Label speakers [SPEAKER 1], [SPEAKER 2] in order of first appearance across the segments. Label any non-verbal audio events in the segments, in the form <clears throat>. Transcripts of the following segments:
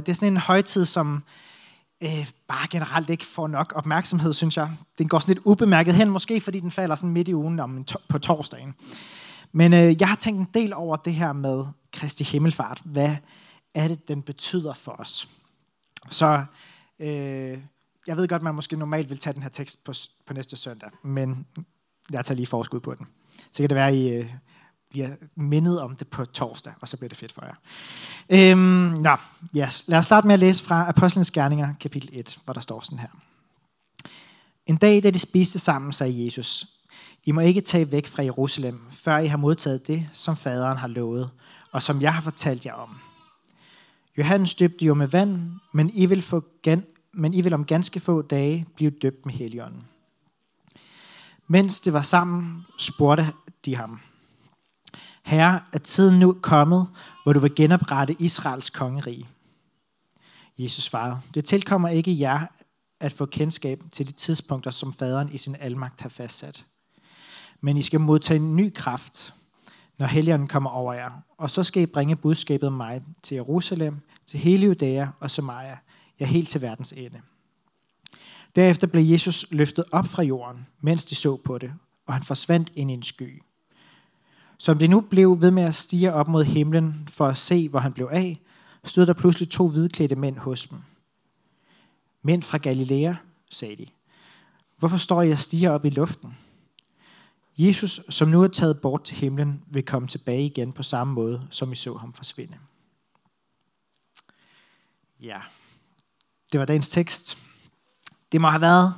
[SPEAKER 1] Det er sådan en højtid, som øh, bare generelt ikke får nok opmærksomhed, synes jeg. Den går sådan lidt ubemærket hen, måske fordi den falder sådan midt i ugen om to- på torsdagen. Men øh, jeg har tænkt en del over det her med Kristi Himmelfart. Hvad er det, den betyder for os? Så øh, jeg ved godt, man måske normalt vil tage den her tekst på, på næste søndag, men jeg tager lige forskud på den. Så kan det være, I øh, bliver mindet om det på torsdag, og så bliver det fedt for jer. Øhm, nå, yes. Lad os starte med at læse fra Apostlenes Gerninger, kapitel 1, hvor der står sådan her. En dag, da de spiste sammen, sagde Jesus, I må ikke tage væk fra Jerusalem, før I har modtaget det, som faderen har lovet, og som jeg har fortalt jer om. Johannes døbte jo med vand, men I vil, få gan- men I vil om ganske få dage blive døbt med heligånden. Mens det var sammen, spurgte de ham, Herre, er tiden nu kommet, hvor du vil genoprette Israels kongerige? Jesus svarede, det tilkommer ikke jer at få kendskab til de tidspunkter, som faderen i sin almagt har fastsat. Men I skal modtage en ny kraft, når helgen kommer over jer. Og så skal I bringe budskabet om mig til Jerusalem, til hele Judæa og Samaria, ja helt til verdens ende. Derefter blev Jesus løftet op fra jorden, mens de så på det, og han forsvandt ind i en sky. Som det nu blev ved med at stige op mod himlen for at se, hvor han blev af, stod der pludselig to hvidklædte mænd hos dem. Mænd fra Galilea, sagde de. Hvorfor står I og stiger op i luften? Jesus, som nu er taget bort til himlen, vil komme tilbage igen på samme måde, som I så ham forsvinde. Ja, det var dagens tekst. Det må have været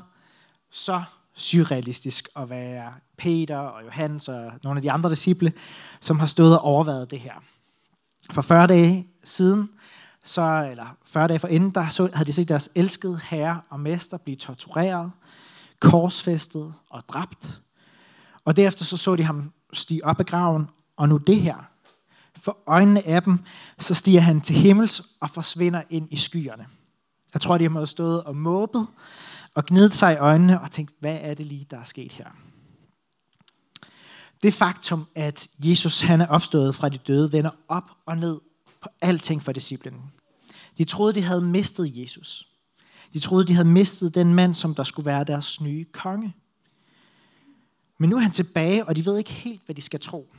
[SPEAKER 1] så surrealistisk at være Peter og Johannes og nogle af de andre disciple, som har stået og overvejet det her. For 40 dage siden, så, eller 40 dage forinden, der så, havde de set deres elskede herre og mester blive tortureret, korsfæstet og dræbt. Og derefter så så de ham stige op af graven, og nu det her. For øjnene af dem, så stiger han til himmels og forsvinder ind i skyerne. Jeg tror, de har stået og måbet og gnidede sig i øjnene og tænkte, hvad er det lige, der er sket her? Det faktum, at Jesus han er opstået fra de døde, vender op og ned på alting for disciplinen. De troede, de havde mistet Jesus. De troede, de havde mistet den mand, som der skulle være deres nye konge. Men nu er han tilbage, og de ved ikke helt, hvad de skal tro.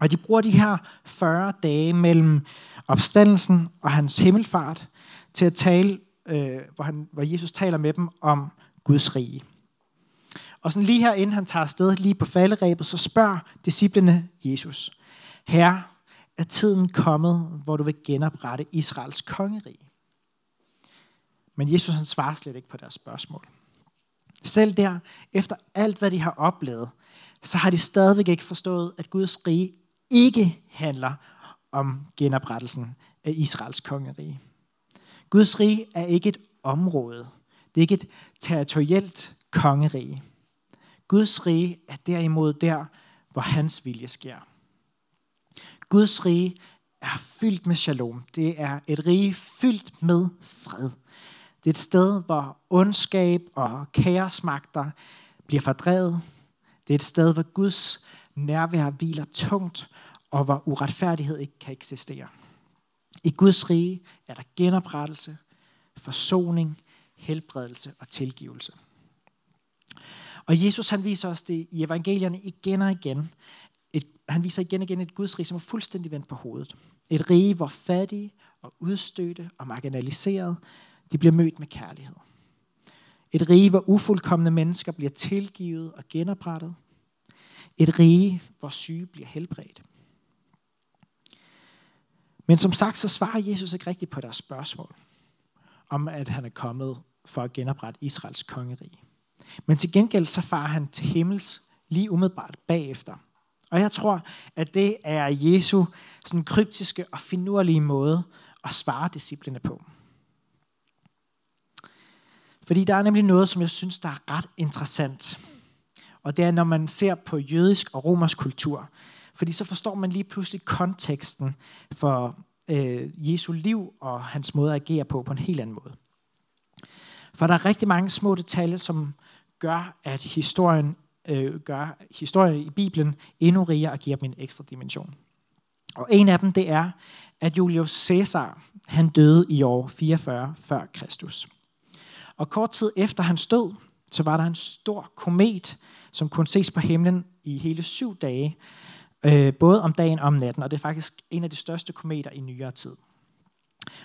[SPEAKER 1] Og de bruger de her 40 dage mellem opstandelsen og hans himmelfart til at tale, øh, hvor, han, hvor Jesus taler med dem om Guds rige. Og sådan lige her, inden han tager afsted, lige på falderæbet, så spørger disciplene Jesus, Herre, er tiden kommet, hvor du vil genoprette Israels kongerige? Men Jesus han svarer slet ikke på deres spørgsmål. Selv der, efter alt hvad de har oplevet, så har de stadigvæk ikke forstået, at Guds rige ikke handler om genoprettelsen af Israels kongerige. Guds rige er ikke et område. Det er ikke et territorielt kongerige. Guds rige er derimod der, hvor hans vilje sker. Guds rige er fyldt med shalom. Det er et rige fyldt med fred. Det er et sted, hvor ondskab og kaosmagter bliver fordrevet. Det er et sted, hvor Guds nærvær hviler tungt, og hvor uretfærdighed ikke kan eksistere. I Guds rige er der genoprettelse, forsoning, helbredelse og tilgivelse. Og Jesus han viser os det i evangelierne igen og igen. Et, han viser igen og igen et Guds rige, som er fuldstændig vendt på hovedet. Et rige, hvor fattige og udstødte og marginaliserede, de bliver mødt med kærlighed. Et rige, hvor ufuldkommende mennesker bliver tilgivet og genoprettet. Et rige, hvor syge bliver helbredt. Men som sagt, så svarer Jesus ikke rigtigt på deres spørgsmål om, at han er kommet for at genoprette Israels kongerige. Men til gengæld så farer han til himmels lige umiddelbart bagefter. Og jeg tror, at det er Jesu sådan kryptiske og finurlige måde at svare disciplene på. Fordi der er nemlig noget, som jeg synes, der er ret interessant. Og det er, når man ser på jødisk og romersk kultur. Fordi så forstår man lige pludselig konteksten for øh, Jesu liv og hans måde at agere på på en helt anden måde. For der er rigtig mange små detaljer, som gør, at historien, øh, gør historien i Bibelen endnu rigere og giver dem en ekstra dimension. Og en af dem, det er, at Julius Caesar han døde i år 44 før Kristus. Og kort tid efter hans død, så var der en stor komet, som kunne ses på himlen i hele syv dage, øh, både om dagen og om natten, og det er faktisk en af de største kometer i nyere tid.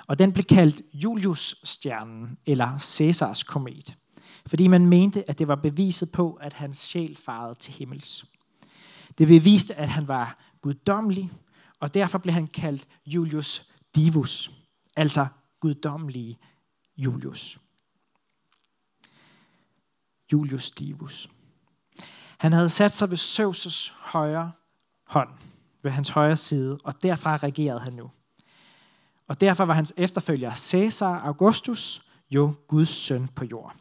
[SPEAKER 1] Og den blev kaldt Julius-stjernen, eller Caesars komet, fordi man mente, at det var beviset på, at hans sjæl farede til himmels. Det beviste, at han var guddommelig, og derfor blev han kaldt Julius Divus, altså guddommelige Julius. Julius Divus. Han havde sat sig ved Zeus' højre hånd, ved hans højre side, og derfra regerede han nu. Og derfor var hans efterfølger Caesar Augustus jo Guds søn på jord.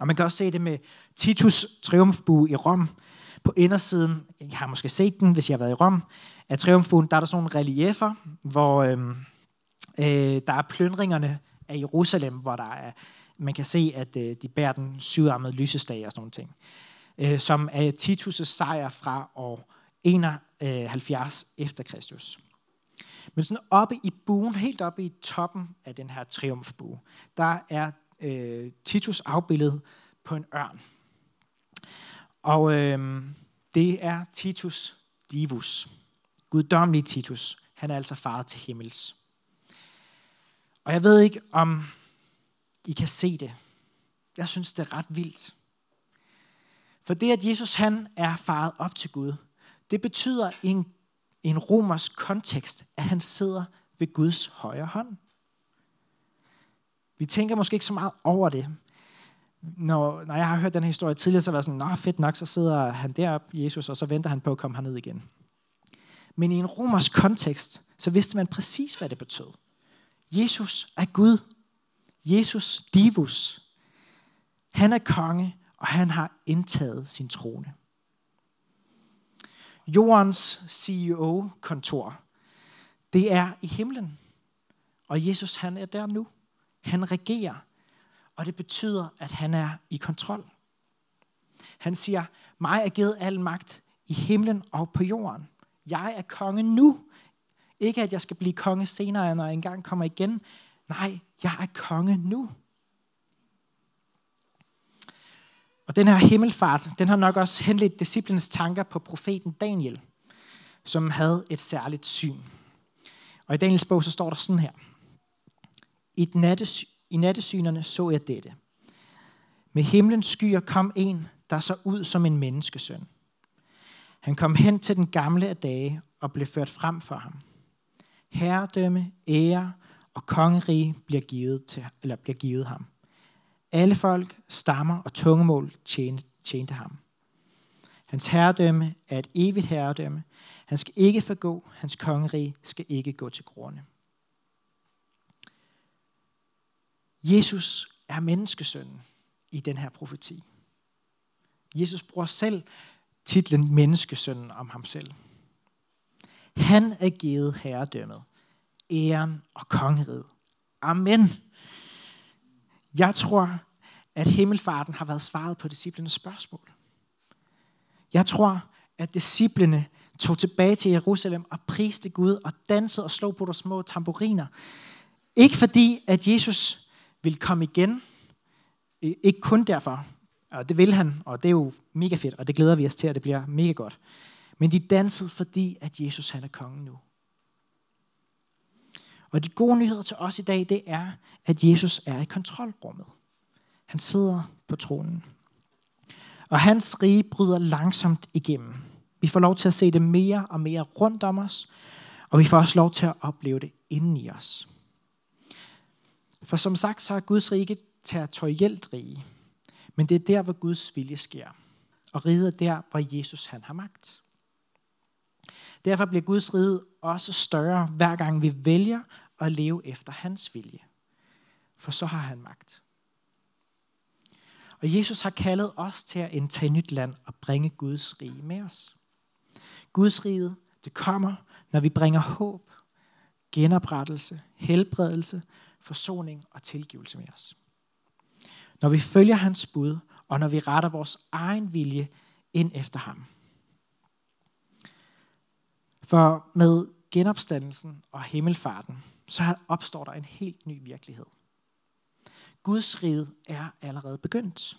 [SPEAKER 1] Og man kan også se det med Titus triumfbue i Rom. På indersiden, jeg har måske set den, hvis jeg har været i Rom, af triumfbuen, der er der sådan nogle reliefer, hvor øh, øh, der er plyndringerne af Jerusalem, hvor der er, man kan se, at øh, de bærer den syvarmede lysestage og sådan nogle ting. Øh, som er Titus' sejr fra år 71 efter Kristus. Men sådan oppe i buen, helt oppe i toppen af den her triumfbue, der er øh, Titus afbildet på en ørn. Og øh, det er Titus Divus. Guddommelig Titus. Han er altså far til himmels. Og jeg ved ikke, om I kan se det. Jeg synes, det er ret vildt. For det, at Jesus han er faret op til Gud, det betyder i en, en romers kontekst, at han sidder ved Guds højre hånd. Vi tænker måske ikke så meget over det. Når, når jeg har hørt den her historie tidligere, så var jeg sådan, nå fedt nok, så sidder han deroppe, Jesus, og så venter han på at komme herned igen. Men i en romers kontekst, så vidste man præcis, hvad det betød. Jesus er Gud. Jesus divus. Han er konge, og han har indtaget sin trone. Jordens CEO-kontor, det er i himlen. Og Jesus, han er der nu. Han regerer, og det betyder, at han er i kontrol. Han siger, mig er givet al magt i himlen og på jorden. Jeg er konge nu. Ikke at jeg skal blive konge senere, når jeg engang kommer igen. Nej, jeg er konge nu. Og den her himmelfart, den har nok også henledt disciplinens tanker på profeten Daniel, som havde et særligt syn. Og i Daniels bog, så står der sådan her. I, nattes, I nattesynerne så jeg dette. Med himlens skyer kom en, der så ud som en menneskesøn. Han kom hen til den gamle af dage og blev ført frem for ham. Herredømme, ære og kongerige bliver givet, til, eller bliver givet ham. Alle folk, stammer og tungemål tjente, tjente ham. Hans herredømme er et evigt herredømme. Han skal ikke forgå, hans kongerige skal ikke gå til grunde. Jesus er menneskesønnen i den her profeti. Jesus bruger selv titlen menneskesønnen om ham selv. Han er givet herredømmet, æren og kongeriget. Amen. Jeg tror, at himmelfarten har været svaret på disciplenes spørgsmål. Jeg tror, at disciplene tog tilbage til Jerusalem og priste Gud og dansede og slog på deres små tamburiner. Ikke fordi, at Jesus vil komme igen. Ikke kun derfor. Og det vil han, og det er jo mega fedt, og det glæder vi os til, at det bliver mega godt. Men de dansede, fordi at Jesus han er kongen nu. Og de gode nyheder til os i dag, det er, at Jesus er i kontrolrummet. Han sidder på tronen. Og hans rige bryder langsomt igennem. Vi får lov til at se det mere og mere rundt om os, og vi får også lov til at opleve det inden i os. For som sagt, så er Guds rige territorielt rige. Men det er der, hvor Guds vilje sker. Og riget er der, hvor Jesus han har magt. Derfor bliver Guds rige også større, hver gang vi vælger at leve efter hans vilje. For så har han magt. Og Jesus har kaldet os til at indtage nyt land og bringe Guds rige med os. Guds rige, det kommer, når vi bringer håb, genoprettelse, helbredelse, forsoning og tilgivelse med os. Når vi følger hans bud, og når vi retter vores egen vilje ind efter ham. For med genopstandelsen og himmelfarten, så opstår der en helt ny virkelighed. Guds rige er allerede begyndt.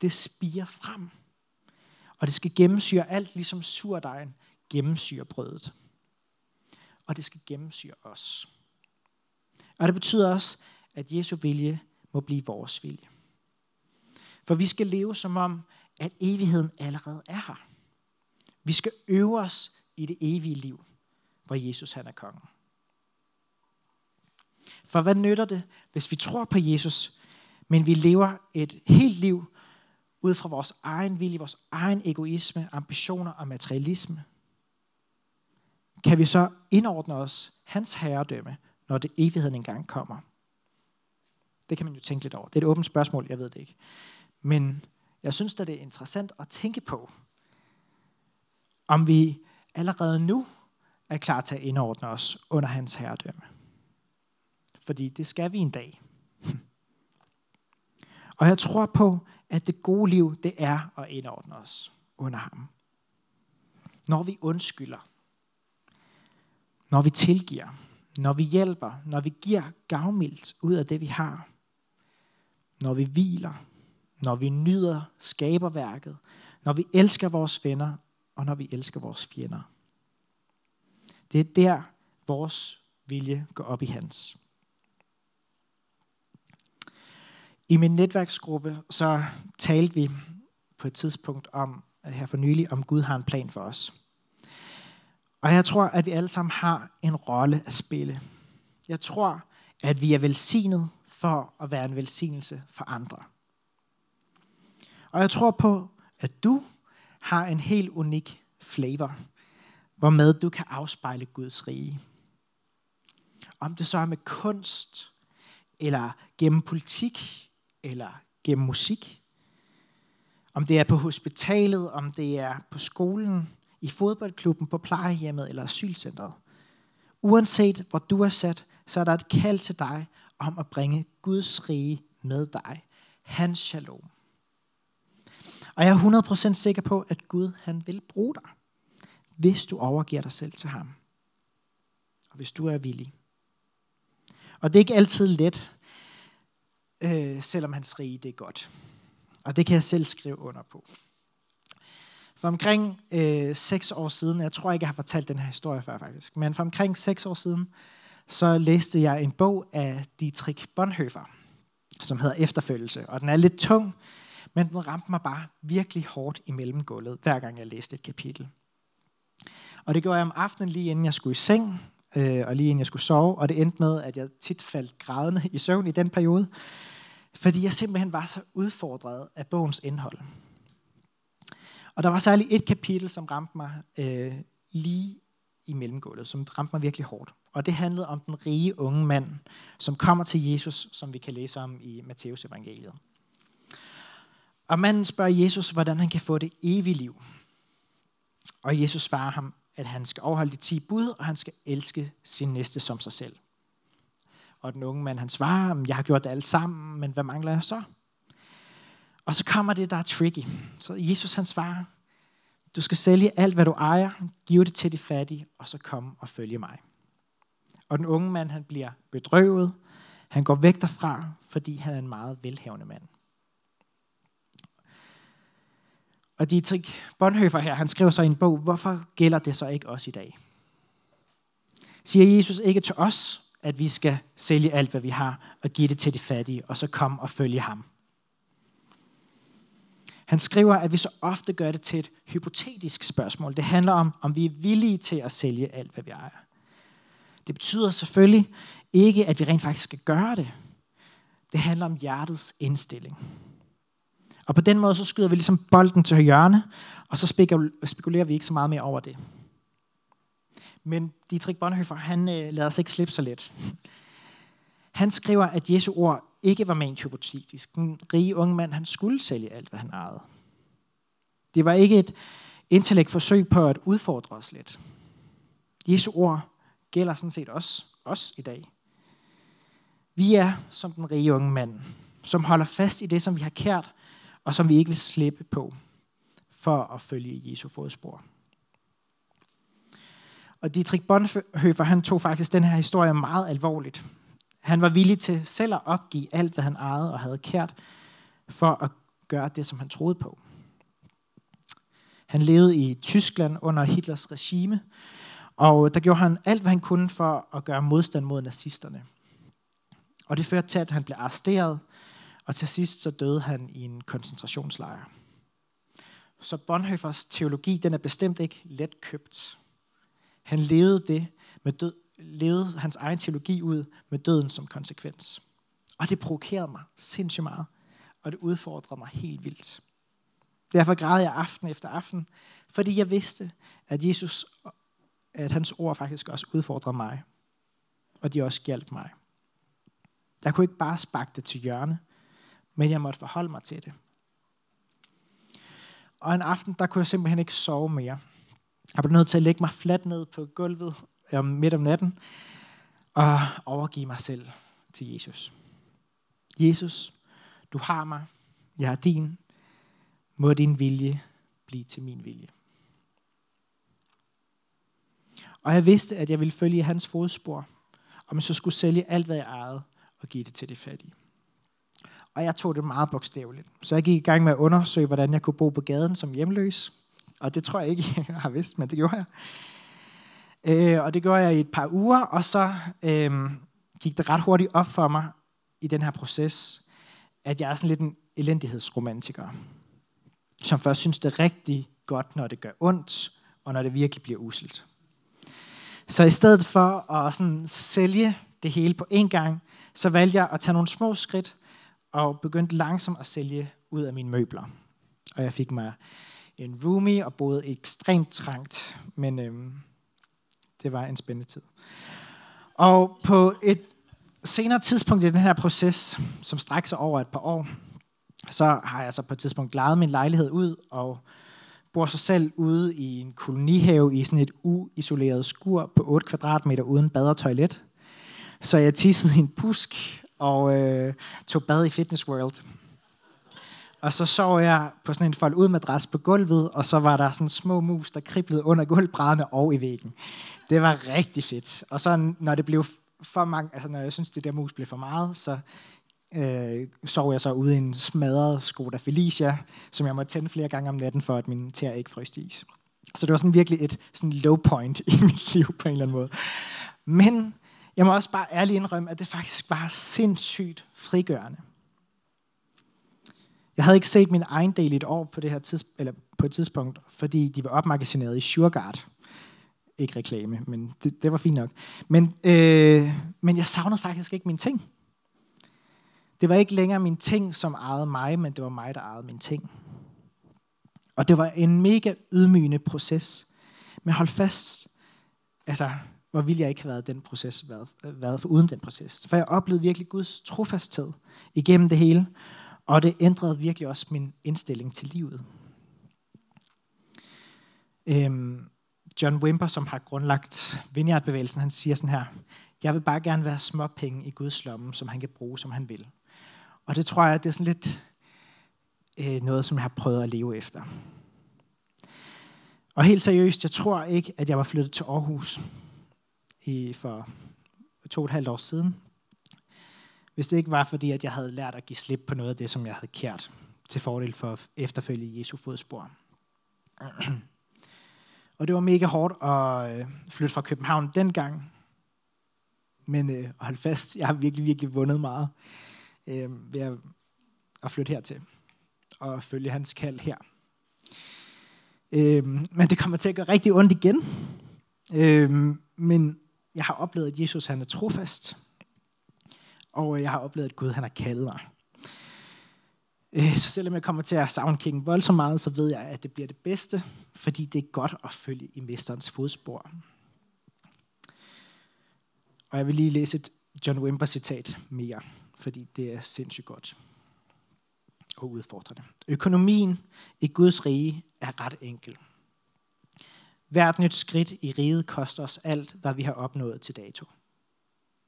[SPEAKER 1] Det spiger frem. Og det skal gennemsyre alt, ligesom surdejen gennemsyrer brødet. Og det skal gennemsyre os. Og det betyder også, at Jesu vilje må blive vores vilje. For vi skal leve som om, at evigheden allerede er her. Vi skal øve os i det evige liv, hvor Jesus han er kongen. For hvad nytter det, hvis vi tror på Jesus, men vi lever et helt liv ud fra vores egen vilje, vores egen egoisme, ambitioner og materialisme? Kan vi så indordne os hans herredømme, når det evigheden engang kommer? Det kan man jo tænke lidt over. Det er et åbent spørgsmål, jeg ved det ikke. Men jeg synes at det er interessant at tænke på, om vi allerede nu er klar til at indordne os under hans herredømme. Fordi det skal vi en dag. <laughs> Og jeg tror på, at det gode liv, det er at indordne os under ham. Når vi undskylder, når vi tilgiver, når vi hjælper, når vi giver gavmildt ud af det, vi har, når vi hviler, når vi nyder skaberværket, når vi elsker vores venner, og når vi elsker vores fjender. Det er der, vores vilje går op i hans. I min netværksgruppe, så talte vi på et tidspunkt om, her for nylig, om Gud har en plan for os. Og jeg tror, at vi alle sammen har en rolle at spille. Jeg tror, at vi er velsignet for at være en velsignelse for andre. Og jeg tror på, at du har en helt unik flavor, hvormed du kan afspejle Guds rige. Om det så er med kunst, eller gennem politik, eller gennem musik. Om det er på hospitalet, om det er på skolen, i fodboldklubben, på plejehjemmet eller asylcentret. Uanset hvor du er sat, så er der et kald til dig om at bringe Guds rige med dig. Hans shalom. Og jeg er 100% sikker på, at Gud han vil bruge dig, hvis du overgiver dig selv til ham. Og hvis du er villig. Og det er ikke altid let, øh, selvom hans rige det er godt. Og det kan jeg selv skrive under på. For omkring øh, seks år siden, jeg tror ikke, jeg har fortalt den her historie før faktisk, men for omkring seks år siden, så læste jeg en bog af Dietrich Bonhoeffer, som hedder Efterfølgelse. Og den er lidt tung, men den ramte mig bare virkelig hårdt i mellemgulvet, hver gang jeg læste et kapitel. Og det gjorde jeg om aftenen, lige inden jeg skulle i seng, øh, og lige inden jeg skulle sove, og det endte med, at jeg tit faldt grædende i søvn i den periode, fordi jeg simpelthen var så udfordret af bogens indhold. Og der var særligt et kapitel, som ramte mig øh, lige i mellemgulvet, som ramte mig virkelig hårdt. Og det handlede om den rige unge mand, som kommer til Jesus, som vi kan læse om i Matteus evangeliet. Og manden spørger Jesus, hvordan han kan få det evige liv. Og Jesus svarer ham, at han skal overholde de ti bud, og han skal elske sin næste som sig selv. Og den unge mand, han svarer, jeg har gjort det alt sammen, men hvad mangler jeg så? Og så kommer det, der er tricky. Så Jesus han svarer, du skal sælge alt, hvad du ejer, give det til de fattige, og så kom og følge mig. Og den unge mand, han bliver bedrøvet. Han går væk derfra, fordi han er en meget velhavende mand. Og Dietrich Bonhoeffer her, han skriver så i en bog, hvorfor gælder det så ikke os i dag? Siger Jesus ikke til os, at vi skal sælge alt, hvad vi har, og give det til de fattige, og så komme og følge ham? Han skriver, at vi så ofte gør det til et hypotetisk spørgsmål. Det handler om, om vi er villige til at sælge alt, hvad vi ejer. Det betyder selvfølgelig ikke, at vi rent faktisk skal gøre det. Det handler om hjertets indstilling. Og på den måde, så skyder vi ligesom bolden til hjørne, og så spekulerer vi ikke så meget mere over det. Men Dietrich Bonhoeffer, han øh, lader sig ikke slippe så let. Han skriver, at Jesu ord ikke var ment hypotetisk. Den rige unge mand, han skulle sælge alt, hvad han ejede. Det var ikke et intellekt forsøg på at udfordre os lidt. Jesu ord gælder sådan set også os i dag. Vi er som den rige unge mand, som holder fast i det, som vi har kært, og som vi ikke vil slippe på for at følge Jesu fodspor. Og Dietrich Bonhoeffer, han tog faktisk den her historie meget alvorligt. Han var villig til selv at opgive alt, hvad han ejede og havde kært, for at gøre det, som han troede på. Han levede i Tyskland under Hitlers regime, og der gjorde han alt, hvad han kunne for at gøre modstand mod nazisterne. Og det førte til, at han blev arresteret, og til sidst så døde han i en koncentrationslejr. Så Bonhoeffers teologi, den er bestemt ikke let købt. Han levede det med død, levede hans egen teologi ud med døden som konsekvens. Og det provokerede mig sindssygt meget, og det udfordrede mig helt vildt. Derfor græd jeg aften efter aften, fordi jeg vidste, at Jesus, at hans ord faktisk også udfordrede mig, og de også hjalp mig. Jeg kunne ikke bare sparke det til hjørne, men jeg måtte forholde mig til det. Og en aften, der kunne jeg simpelthen ikke sove mere. Jeg blev nødt til at lægge mig fladt ned på gulvet om midt om natten og overgive mig selv til Jesus. Jesus, du har mig. Jeg er din. Må din vilje blive til min vilje. Og jeg vidste, at jeg ville følge hans fodspor, om jeg så skulle sælge alt, hvad jeg ejede, og give det til de fattige. Og jeg tog det meget bogstaveligt. Så jeg gik i gang med at undersøge, hvordan jeg kunne bo på gaden som hjemløs. Og det tror jeg ikke, <laughs> jeg har vidst, men det gjorde jeg. Øh, og det gjorde jeg i et par uger, og så øh, gik det ret hurtigt op for mig i den her proces, at jeg er sådan lidt en elendighedsromantiker, som først synes, det er rigtig godt, når det gør ondt, og når det virkelig bliver uselt. Så i stedet for at sådan sælge det hele på én gang, så valgte jeg at tage nogle små skridt og begyndte langsomt at sælge ud af mine møbler. Og jeg fik mig en roomie og boede ekstremt trangt, men øhm, det var en spændende tid. Og på et senere tidspunkt i den her proces, som strækker sig over et par år, så har jeg så på et tidspunkt lejet min lejlighed ud og bor så selv ude i en kolonihave i sådan et uisoleret skur på 8 kvadratmeter uden bad og toilet. Så jeg tissede i en pusk og øh, tog bad i Fitness World. Og så sov jeg på sådan en fold ud madras på gulvet, og så var der sådan små mus, der kriblede under gulvbrædderne og i væggen. Det var rigtig fedt. Og så når det blev for mange, altså når jeg synes, det der mus blev for meget, så øh, sov jeg så ude i en smadret Skoda Felicia, som jeg måtte tænde flere gange om natten, for at min tær ikke frøs is. Så det var sådan virkelig et sådan low point <laughs> i mit liv på en eller anden måde. Men jeg må også bare ærligt indrømme, at det faktisk var sindssygt frigørende. Jeg havde ikke set min egen del i et år på, det her tids, eller på et tidspunkt, fordi de var opmagasineret i Sureguard. Ikke reklame, men det, det var fint nok. Men, øh, men jeg savnede faktisk ikke mine ting. Det var ikke længere min ting, som ejede mig, men det var mig, der ejede mine ting. Og det var en mega ydmygende proces. Men hold fast, altså, hvor ville jeg ikke have været den proces, været, været for uden den proces. For jeg oplevede virkelig Guds trofasthed igennem det hele, og det ændrede virkelig også min indstilling til livet. Øhm, John Wimper, som har grundlagt Vineyard-bevægelsen, han siger sådan her, jeg vil bare gerne være småpenge i Guds lomme, som han kan bruge, som han vil. Og det tror jeg, det er sådan lidt øh, noget, som jeg har prøvet at leve efter. Og helt seriøst, jeg tror ikke, at jeg var flyttet til Aarhus i, for to og et halvt år siden, hvis det ikke var fordi, at jeg havde lært at give slip på noget af det, som jeg havde kært til fordel for at efterfølge Jesu fodspor. <clears throat> og det var mega hårdt at øh, flytte fra København dengang. Men øh, hold fast, jeg har virkelig, virkelig vundet meget øh, ved at, at flytte hertil og følge hans kald her. Øh, men det kommer til at gøre rigtig ondt igen. Øh, men jeg har oplevet, at Jesus han er trofast. Og øh, jeg har oplevet, at Gud han har kaldet mig. Øh, så selvom jeg kommer til at savne kirken voldsomt meget, så ved jeg, at det bliver det bedste, fordi det er godt at følge i mesterens fodspor. Og jeg vil lige læse et John Wimber citat mere, fordi det er sindssygt godt og udfordrende. Økonomien i Guds rige er ret enkel. Hvert nyt skridt i riget koster os alt, hvad vi har opnået til dato.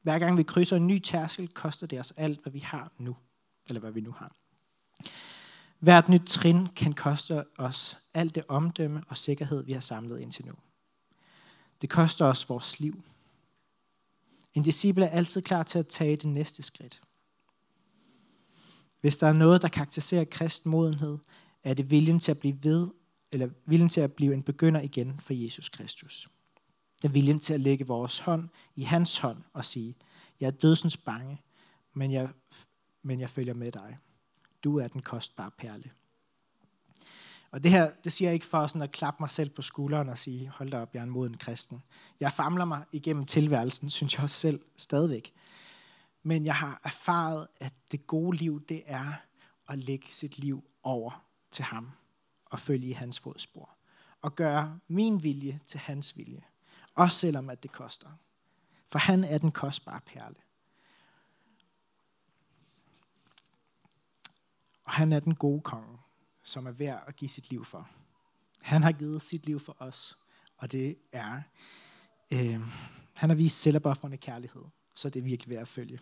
[SPEAKER 1] Hver gang vi krydser en ny tærskel, koster det os alt, hvad vi har nu. Eller hvad vi nu har. Hvert nyt trin kan koste os alt det omdømme og sikkerhed, vi har samlet indtil nu. Det koster os vores liv. En disciple er altid klar til at tage det næste skridt. Hvis der er noget, der karakteriserer kristen modenhed, er det viljen til at blive ved, eller viljen til at blive en begynder igen for Jesus Kristus. Den viljen til at lægge vores hånd i hans hånd og sige, jeg er dødsens bange, men jeg, men jeg følger med dig. Du er den kostbare perle. Og det her, det siger jeg ikke for sådan at klappe mig selv på skulderen og sige, hold da op, jeg er en moden kristen. Jeg famler mig igennem tilværelsen, synes jeg også selv stadigvæk. Men jeg har erfaret, at det gode liv, det er at lægge sit liv over til ham og følge i hans fodspor. Og gøre min vilje til hans vilje. Også selvom at det koster. For han er den kostbare perle. Og han er den gode konge, som er værd at give sit liv for. Han har givet sit liv for os, og det er, øh, han har vist selvopoffrende kærlighed, så det er virkelig værd at følge.